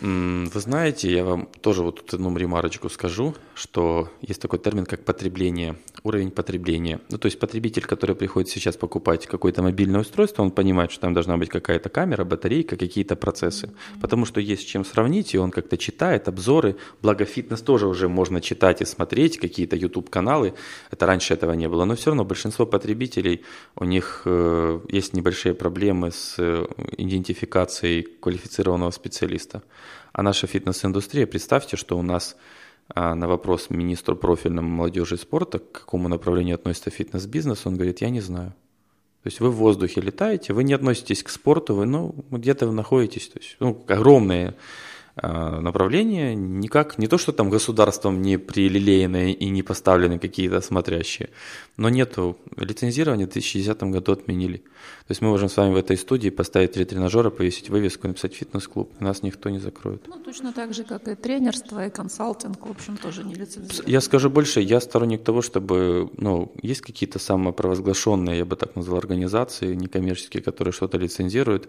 Вы знаете, я вам тоже вот тут одну ремарочку скажу, что есть такой термин, как потребление, уровень потребления. Ну, то есть потребитель, который приходит сейчас покупать какое-то мобильное устройство, он понимает, что там должна быть какая-то камера, батарейка, какие-то процессы. Потому что есть с чем сравнить, и он как-то читает обзоры. Благо фитнес тоже уже можно читать и смотреть, какие-то YouTube-каналы. Это раньше этого не было. Но все равно большинство потребителей, у них э, есть небольшие проблемы с э, идентификацией квалифицированного специалиста. А наша фитнес-индустрия, представьте, что у нас а, на вопрос министру профильному молодежи и спорта, к какому направлению относится фитнес-бизнес, он говорит, я не знаю. То есть вы в воздухе летаете, вы не относитесь к спорту, вы ну, где-то вы находитесь. То есть, ну, огромное а, направление, никак, не то, что там государством не прилелеянные и не поставлены какие-то смотрящие, но нету лицензирования, в 2010 году отменили. То есть мы можем с вами в этой студии поставить три тренажера, повесить вывеску, написать фитнес-клуб, и нас никто не закроет. Ну, точно так же, как и тренерство, и консалтинг, в общем, тоже не лицензировано. Я скажу больше, я сторонник того, чтобы, ну, есть какие-то самопровозглашенные, я бы так назвал, организации некоммерческие, которые что-то лицензируют.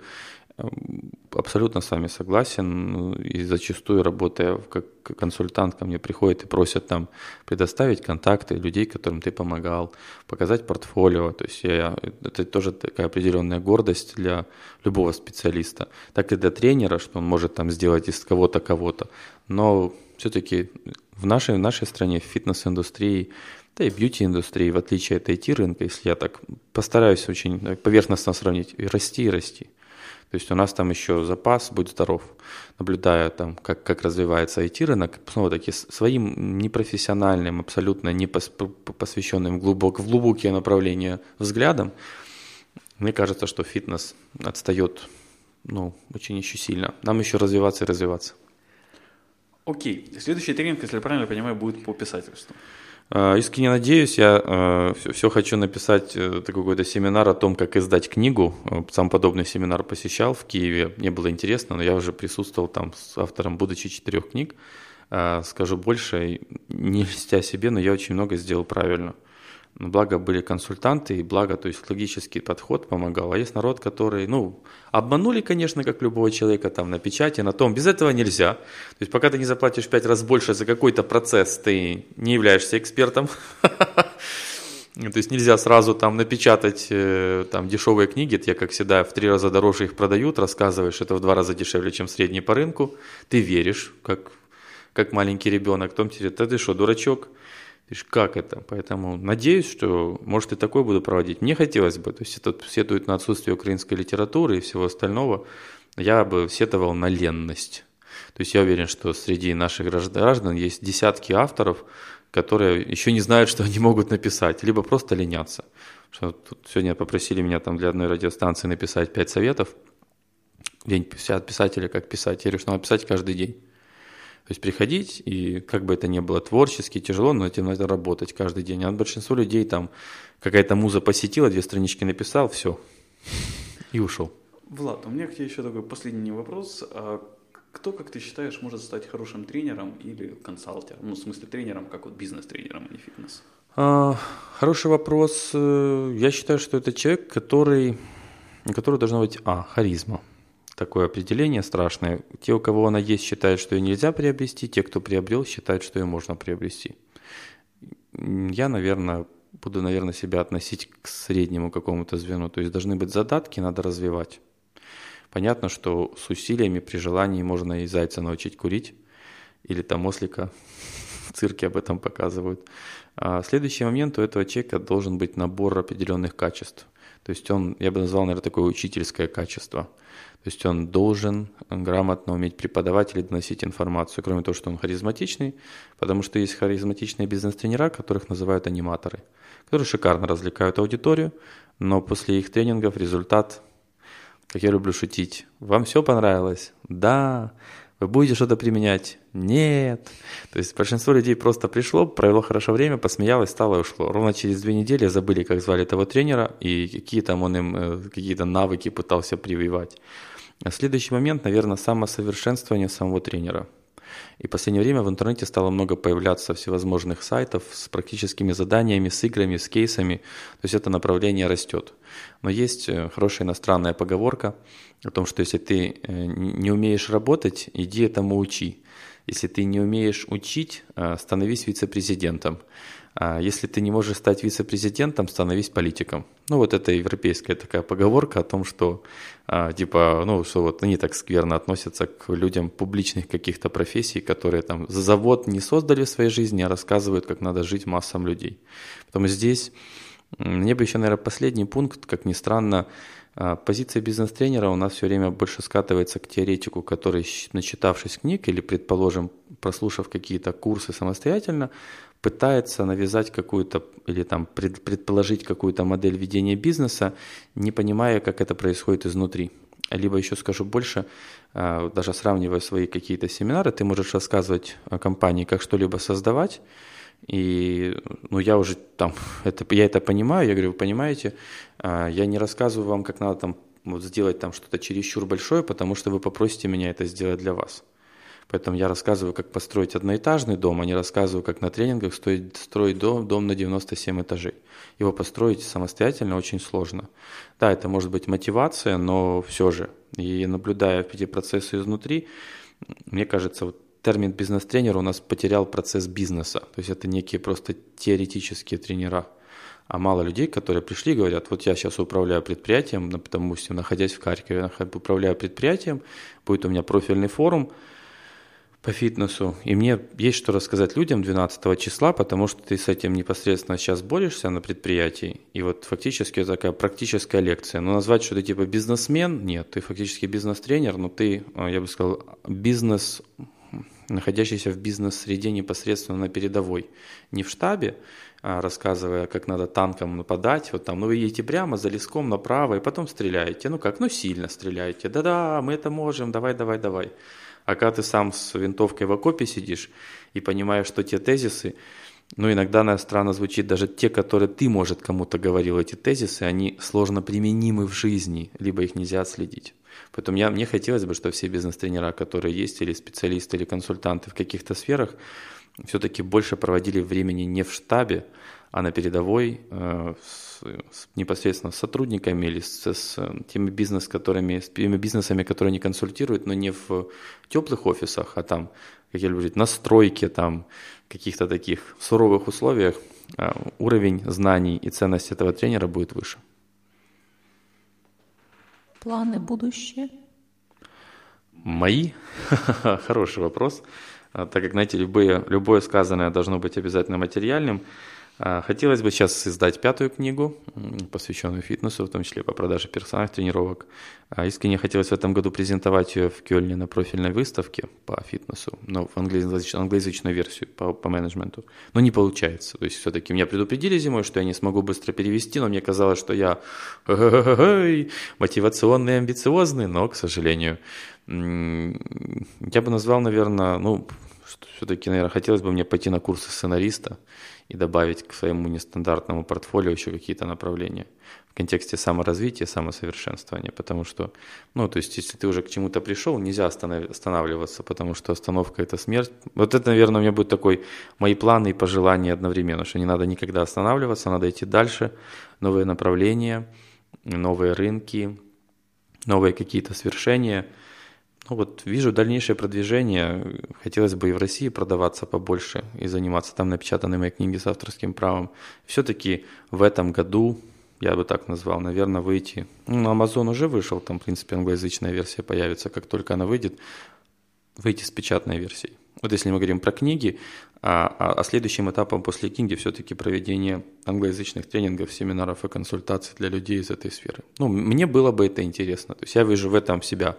Абсолютно с вами согласен. Ну, И зачастую, работая как консультант, ко мне приходят и просят там предоставить контакты людей, которым ты помогал, показать портфолио. То есть я, это тоже такая определенная гордость для любого специалиста. Так и для тренера, что он может там сделать из кого-то кого-то. Но все-таки в нашей, в нашей стране, в фитнес-индустрии, да и бьюти-индустрии, в отличие от IT-рынка, если я так постараюсь очень поверхностно сравнить, и расти и расти. То есть у нас там еще запас, будь здоров, наблюдая там, как, как развивается IT-рынок, снова-таки своим непрофессиональным, абсолютно не посвященным глубок, в глубокие направления взглядом, мне кажется, что фитнес отстает ну, очень еще сильно. Нам еще развиваться и развиваться. Окей. Следующий тренинг, если я правильно понимаю, будет по писательству. Э, Искренне надеюсь, я все, хочу написать э, такой какой-то семинар о том, как издать книгу. Э, Сам подобный семинар посещал в Киеве. Мне было интересно, но я уже присутствовал там с автором, будучи четырех книг. Э, Скажу больше, не льстя себе, но я очень много сделал правильно. Но благо были консультанты, и благо, то есть логический подход помогал. А есть народ, который, ну, обманули, конечно, как любого человека, там, на печати, на том. Без этого нельзя. То есть пока ты не заплатишь пять раз больше за какой-то процесс, ты не являешься экспертом. То есть нельзя сразу там напечатать э, там дешевые книги, те, как всегда, в три раза дороже их продают, рассказываешь, это в два раза дешевле, чем средний по рынку. Ты веришь, как, как маленький ребенок, потом тебе, да ты что, дурачок? Ты ж как это? Поэтому надеюсь, что, может, и такой буду проводить. Мне хотелось бы, то есть это сетует на отсутствие украинской литературы и всего остального. Я бы сетовал на ленность. То есть я уверен, что среди наших граждан есть десятки авторов, которые еще не знают, что они могут написать, либо просто ленятся. Что тут сегодня попросили меня там для одной радиостанции написать пять советов. День сидят писатели, как писать. Я говорю, что надо писать каждый день. То есть приходить, и как бы это ни было творчески, тяжело, но этим надо работать каждый день. А большинство людей там какая-то муза посетила, две странички написал, все, и ушел. Влад, у меня к тебе еще такой последний вопрос. А кто, как ты считаешь, может стать хорошим тренером или консалтером? Ну, в смысле тренером, как вот бизнес-тренером, а не фитнес? А, хороший вопрос. Э, я считаю, что это человек, который, у которого должна быть, а, харизма. Такое определение страшное. Те, у кого она есть, считают, что ее нельзя приобрести. Те, кто приобрел, считают, что ее можно приобрести. Я, наверное, буду, наверное, себя относить к среднему какому-то звену. То есть должны быть задатки, надо развивать. Понятно, что с усилиями при желании можно и зайца научить курить, или там ослика в цирке об этом показывают. А следующий момент у этого человека должен быть набор определенных качеств. То есть он, я бы назвал, наверное, такое учительское качество. То есть он должен грамотно уметь преподавать или доносить информацию, кроме того, что он харизматичный, потому что есть харизматичные бизнес-тренера, которых называют аниматоры, которые шикарно развлекают аудиторию, но после их тренингов результат как я люблю шутить. Вам все понравилось? Да. Вы будете что-то применять? Нет. То есть большинство людей просто пришло, провело хорошо время, посмеялось, стало и ушло. Ровно через две недели забыли, как звали этого тренера и какие там он им э, какие-то навыки пытался прививать. А следующий момент, наверное, самосовершенствование самого тренера. И в последнее время в интернете стало много появляться всевозможных сайтов с практическими заданиями, с играми, с кейсами. То есть это направление растет. Но есть э, хорошая иностранная поговорка о том, что если ты э, не умеешь работать, иди этому учи. Если ты не умеешь учить, э, становись вице-президентом. А если ты не можешь стать вице-президентом, становись политиком. Ну, вот это европейская такая поговорка о том, что, а, типа, ну, что вот они так скверно относятся к людям публичных каких-то профессий, которые там за завод не создали в своей жизни, а рассказывают, как надо жить массам людей. Поэтому здесь мне бы еще, наверное, последний пункт, как ни странно, а, позиция бизнес-тренера у нас все время больше скатывается к теоретику, который, начитавшись книг или, предположим, прослушав какие-то курсы самостоятельно, пытается навязать какую-то или там пред, предположить какую-то модель ведения бизнеса, не понимая, как это происходит изнутри. Либо еще скажу больше, а, даже сравнивая свои какие-то семинары, ты можешь рассказывать о компании, как что-либо создавать, и ну, я уже там, это, я это понимаю, я говорю, вы понимаете, а, я не рассказываю вам, как надо там вот сделать там что-то чересчур большое, потому что вы попросите меня это сделать для вас. Поэтому я рассказываю, как построить одноэтажный дом, а не рассказываю, как на тренингах строить, строить дом, дом на 97 этажей. Его построить самостоятельно очень сложно. Да, это может быть мотивация, но все же. И наблюдая эти процессы изнутри, мне кажется, вот термин бизнес-тренер у нас потерял процесс бизнеса. То есть это некие просто теоретические тренера. А мало людей, которые пришли и говорят, вот я сейчас управляю предприятием, потому что находясь в Харькове, управляю предприятием, будет у меня профильный форум по фитнесу, и мне есть что рассказать людям 12 числа, потому что ты с этим непосредственно сейчас борешься на предприятии, и вот фактически это такая практическая лекция. Но назвать, что ты типа бизнесмен, нет, ты фактически бизнес-тренер, но ты, я бы сказал, бизнес находящийся в бизнес-среде непосредственно на передовой. Не в штабе, а рассказывая, как надо танком нападать, вот там, ну вы едете прямо за леском направо и потом стреляете. Ну как, ну сильно стреляете. Да-да, мы это можем, давай, давай, давай. А когда ты сам с винтовкой в окопе сидишь и понимаешь, что те тезисы, ну иногда на странно звучит, даже те, которые ты, может, кому-то говорил, эти тезисы, они сложно применимы в жизни, либо их нельзя отследить. Поэтому я, мне хотелось бы, что все бизнес-тренера, которые есть, или специалисты, или консультанты в каких-то сферах, все-таки больше проводили времени не в штабе, а на передовой э, с, с, непосредственно с сотрудниками или с, с теми бизнес, которыми, с теми бизнесами, которые они консультируют, но не в теплых офисах, а там, как я люблю говорить, на стройке, там, каких-то таких суровых условиях, уровень знаний и ценность этого тренера будет выше. Планы будущее? Мои? Хороший вопрос. Так как, знаете, любые, любое сказанное должно быть обязательно материальным. А, хотелось бы сейчас издать пятую книгу, посвященную фитнесу, в том числе по продаже персональных тренировок. А, искренне хотелось в этом году презентовать ее в Кёльне на профильной выставке по фитнесу, но в англоязычную, англоязычную версию по, по менеджменту. Но не получается. То есть все-таки меня предупредили зимой, что я не смогу быстро перевести, но мне казалось, что я мотивационный и амбициозный, но, к сожалению, я бы назвал, наверное, ну, все-таки, наверное, хотелось бы мне пойти на курсы сценариста и добавить к своему нестандартному портфолио еще какие-то направления в контексте саморазвития, самосовершенствования, потому что, ну, то есть, если ты уже к чему-то пришел, нельзя останавливаться, потому что остановка – это смерть. Вот это, наверное, у меня будет такой, мои планы и пожелания одновременно, что не надо никогда останавливаться, надо идти дальше, новые направления, новые рынки, новые какие-то свершения – ну вот вижу дальнейшее продвижение. Хотелось бы и в России продаваться побольше и заниматься там напечатанной моей книги с авторским правом. Все-таки в этом году, я бы так назвал, наверное, выйти. Ну, Amazon уже вышел, там, в принципе, англоязычная версия появится, как только она выйдет, выйти с печатной версией. Вот если мы говорим про книги, а, а, а следующим этапом после книги все-таки проведение англоязычных тренингов, семинаров и консультаций для людей из этой сферы. Ну, мне было бы это интересно. То есть я вижу в этом себя.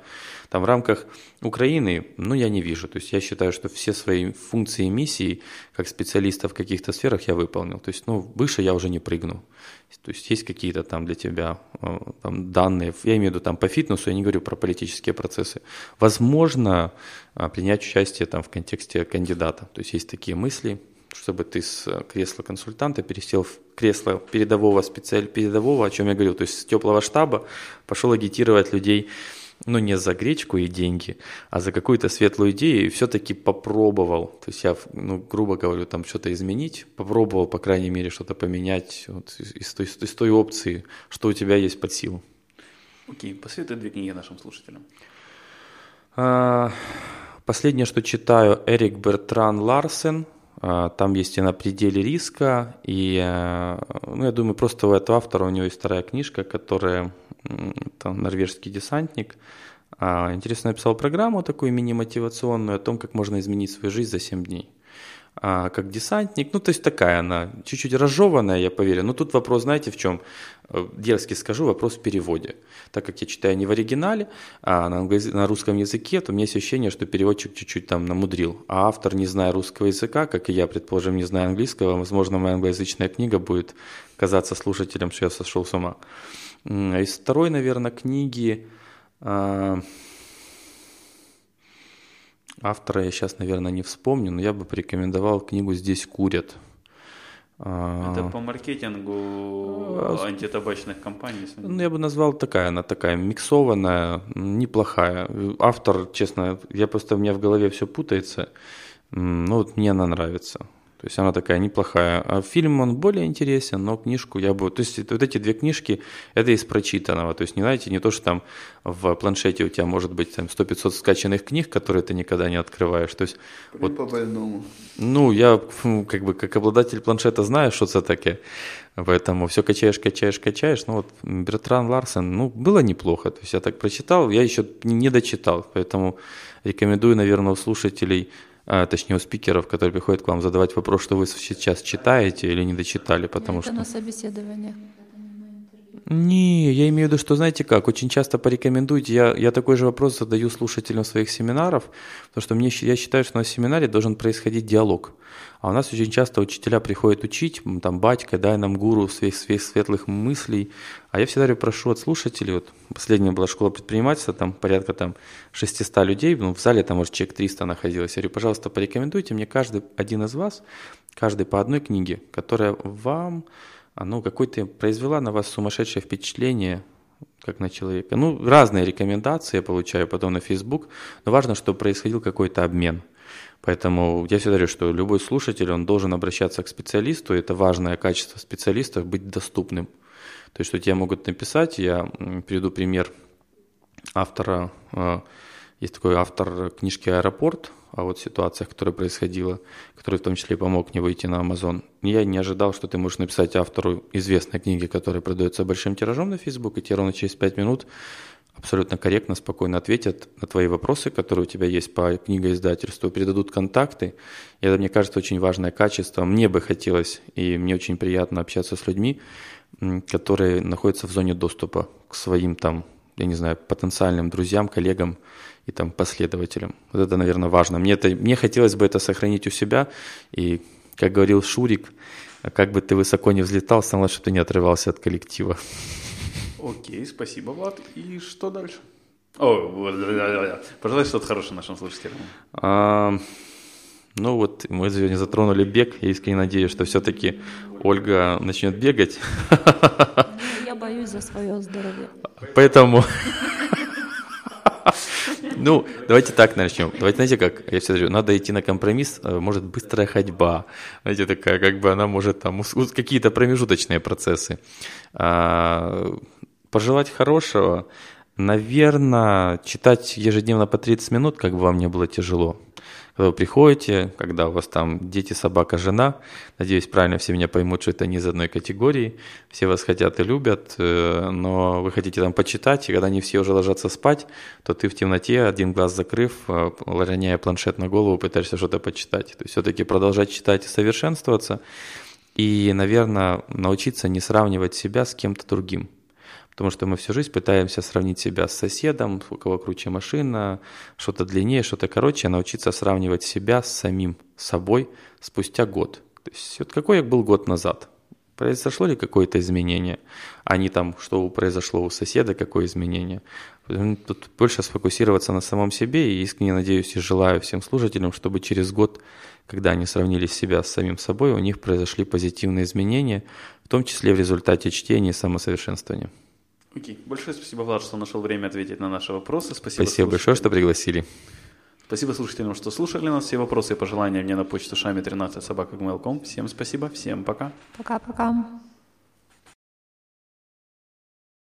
Там в рамках Украины, ну, я не вижу. То есть я считаю, что все свои функции и миссии, как специалиста в каких-то сферах, я выполнил. То есть, ну, выше я уже не прыгну. То есть есть какие-то там для тебя э, там, данные, я имею в виду там по фитнесу, я не говорю про политические процессы. Возможно, а, принять участие там в контексте кандидата. То есть есть такие мысли, чтобы ты с кресла консультанта пересел в кресло передового специаль передового, о чем я говорил, то есть с теплого штаба пошел агитировать людей, ну не за гречку и деньги, а за какую-то светлую идею и все-таки попробовал, то есть я, ну грубо говорю, там что-то изменить, попробовал, по крайней мере, что-то поменять вот, из, той, из той опции, что у тебя есть под силу. Окей, посоветуй две книги нашим слушателям. А, Последнее, что читаю, Эрик Бертран Ларсен. А, там есть и на пределе риска, и, а, ну, я думаю, просто у этого автора у него есть вторая книжка, которая там, норвежский десантник. А, интересно написал программу такую мини-мотивационную о том, как можно изменить свою жизнь за 7 дней а, как десантник. Ну, то есть такая она, чуть-чуть разжеванная, я поверю. Но тут вопрос, знаете, в чем? Э, дерзкий скажу, вопрос в переводе. Так как я читаю не в оригинале, а на, на русском языке, то у меня есть ощущение, что переводчик чуть-чуть там намудрил. А автор, не зная русского языка, как и я, предположим, не знаю английского, возможно, моя англоязычная книга будет казаться слушателям, что я сошел с ума. Из второй, наверное, книги... А, Автора я сейчас, наверное, не вспомню, но я бы порекомендовал книгу «Здесь курят». А, Это по маркетингу а, антитабачных компаний? Ну, я бы назвал такая, она такая миксованная, неплохая. Автор, честно, я просто, у меня в голове все путается, ну вот мне она нравится. То есть она такая неплохая. А фильм он более интересен, но книжку я бы... То есть вот эти две книжки, это из прочитанного. То есть не знаете, не то, что там в планшете у тебя может быть там 100-500 скачанных книг, которые ты никогда не открываешь. То есть, вот, по больному. Ну, я как бы как обладатель планшета знаю, что это такое. Поэтому все качаешь, качаешь, качаешь. Ну вот Бертран Ларсен, ну, было неплохо. То есть я так прочитал, я еще не дочитал. Поэтому рекомендую, наверное, у слушателей а, точнее у спикеров, которые приходят к вам задавать вопрос, что вы сейчас читаете или не дочитали, потому Это что... на собеседование. Не, я имею в виду, что знаете как, очень часто порекомендуйте, я, я такой же вопрос задаю слушателям своих семинаров, потому что мне, я считаю, что на семинаре должен происходить диалог. А у нас очень часто учителя приходят учить, там, батька, дай нам гуру своих, своих светлых мыслей. А я всегда прошу от слушателей, вот последняя была школа предпринимательства, там порядка там 600 людей, ну, в зале там, может, человек 300 находилось. Я говорю, пожалуйста, порекомендуйте мне каждый один из вас, каждый по одной книге, которая вам ну, какой-то произвела на вас сумасшедшее впечатление, как на человека. Ну, разные рекомендации я получаю потом на Facebook, но важно, чтобы происходил какой-то обмен. Поэтому я всегда говорю, что любой слушатель, он должен обращаться к специалисту, это важное качество специалистов, быть доступным. То есть, что тебе могут написать, я приведу пример автора э, Есть такой автор книжки «Аэропорт», о вот ситуациях, которые происходило, который в том числе помог мне выйти на Amazon. Я не ожидал, что ты можешь написать автору известной книги, которая продается большим тиражом на Facebook, и тебе ровно через 5 минут абсолютно корректно, спокойно ответят на твои вопросы, которые у тебя есть по книгоиздательству, передадут контакты. И это, мне кажется, очень важное качество. Мне бы хотелось, и мне очень приятно общаться с людьми, которые находятся в зоне доступа к своим там, я не знаю, потенциальным друзьям, коллегам и там последователям. Вот это, наверное, важно. Мне, это, мне хотелось бы это сохранить у себя. И, как говорил Шурик, как бы ты высоко не взлетал, самое чтобы ты не отрывался от коллектива. Окей, спасибо, Влад. И что дальше? О, пожелай что-то хорошее нашим слушателям. А, ну вот, мы сегодня затронули бег. Я искренне надеюсь, что все-таки Ольга начнет бегать. Я боюсь за свое здоровье. Поэтому... Ну, давайте так начнем. Давайте, знаете, как я все говорю, надо идти на компромисс, э, может, быстрая ходьба. Знаете, такая, как бы она может там, какие-то промежуточные процессы. А, пожелать хорошего, наверное, читать ежедневно по 30 минут, как бы вам не было тяжело. Когда вы приходите, когда у вас там дети, собака, жена, надеюсь, правильно все меня поймут, что это не из одной категории, все вас хотят и любят, э, но вы хотите там почитать, и когда они все уже ложатся спать, то ты в темноте, один глаз закрыв, э, роняя планшет на голову, пытаешься что-то почитать. То есть все-таки продолжать читать и совершенствоваться, и, наверное, научиться не сравнивать себя с кем-то другим. Потому что мы всю жизнь пытаемся сравнить себя с соседом, у кого круче машина, что-то длиннее, что-то короче, а научиться сравнивать себя с самим собой спустя год. То есть вот какой я был год назад? Произошло ли какое-то изменение? А не там, что произошло у соседа, какое изменение? Тут больше сфокусироваться на самом себе и искренне надеюсь и желаю всем слушателям, чтобы через год, когда они сравнили себя с самим собой, у них произошли позитивные изменения, в том числе в результате чтения и самосовершенствования. Окей. Большое спасибо, Влад, что нашел время ответить на наши вопросы. Спасибо, спасибо большое, что пригласили. Спасибо слушателям, что слушали нас. Все вопросы и пожелания мне на почту шами 13 собака Всем спасибо, всем пока. Пока-пока.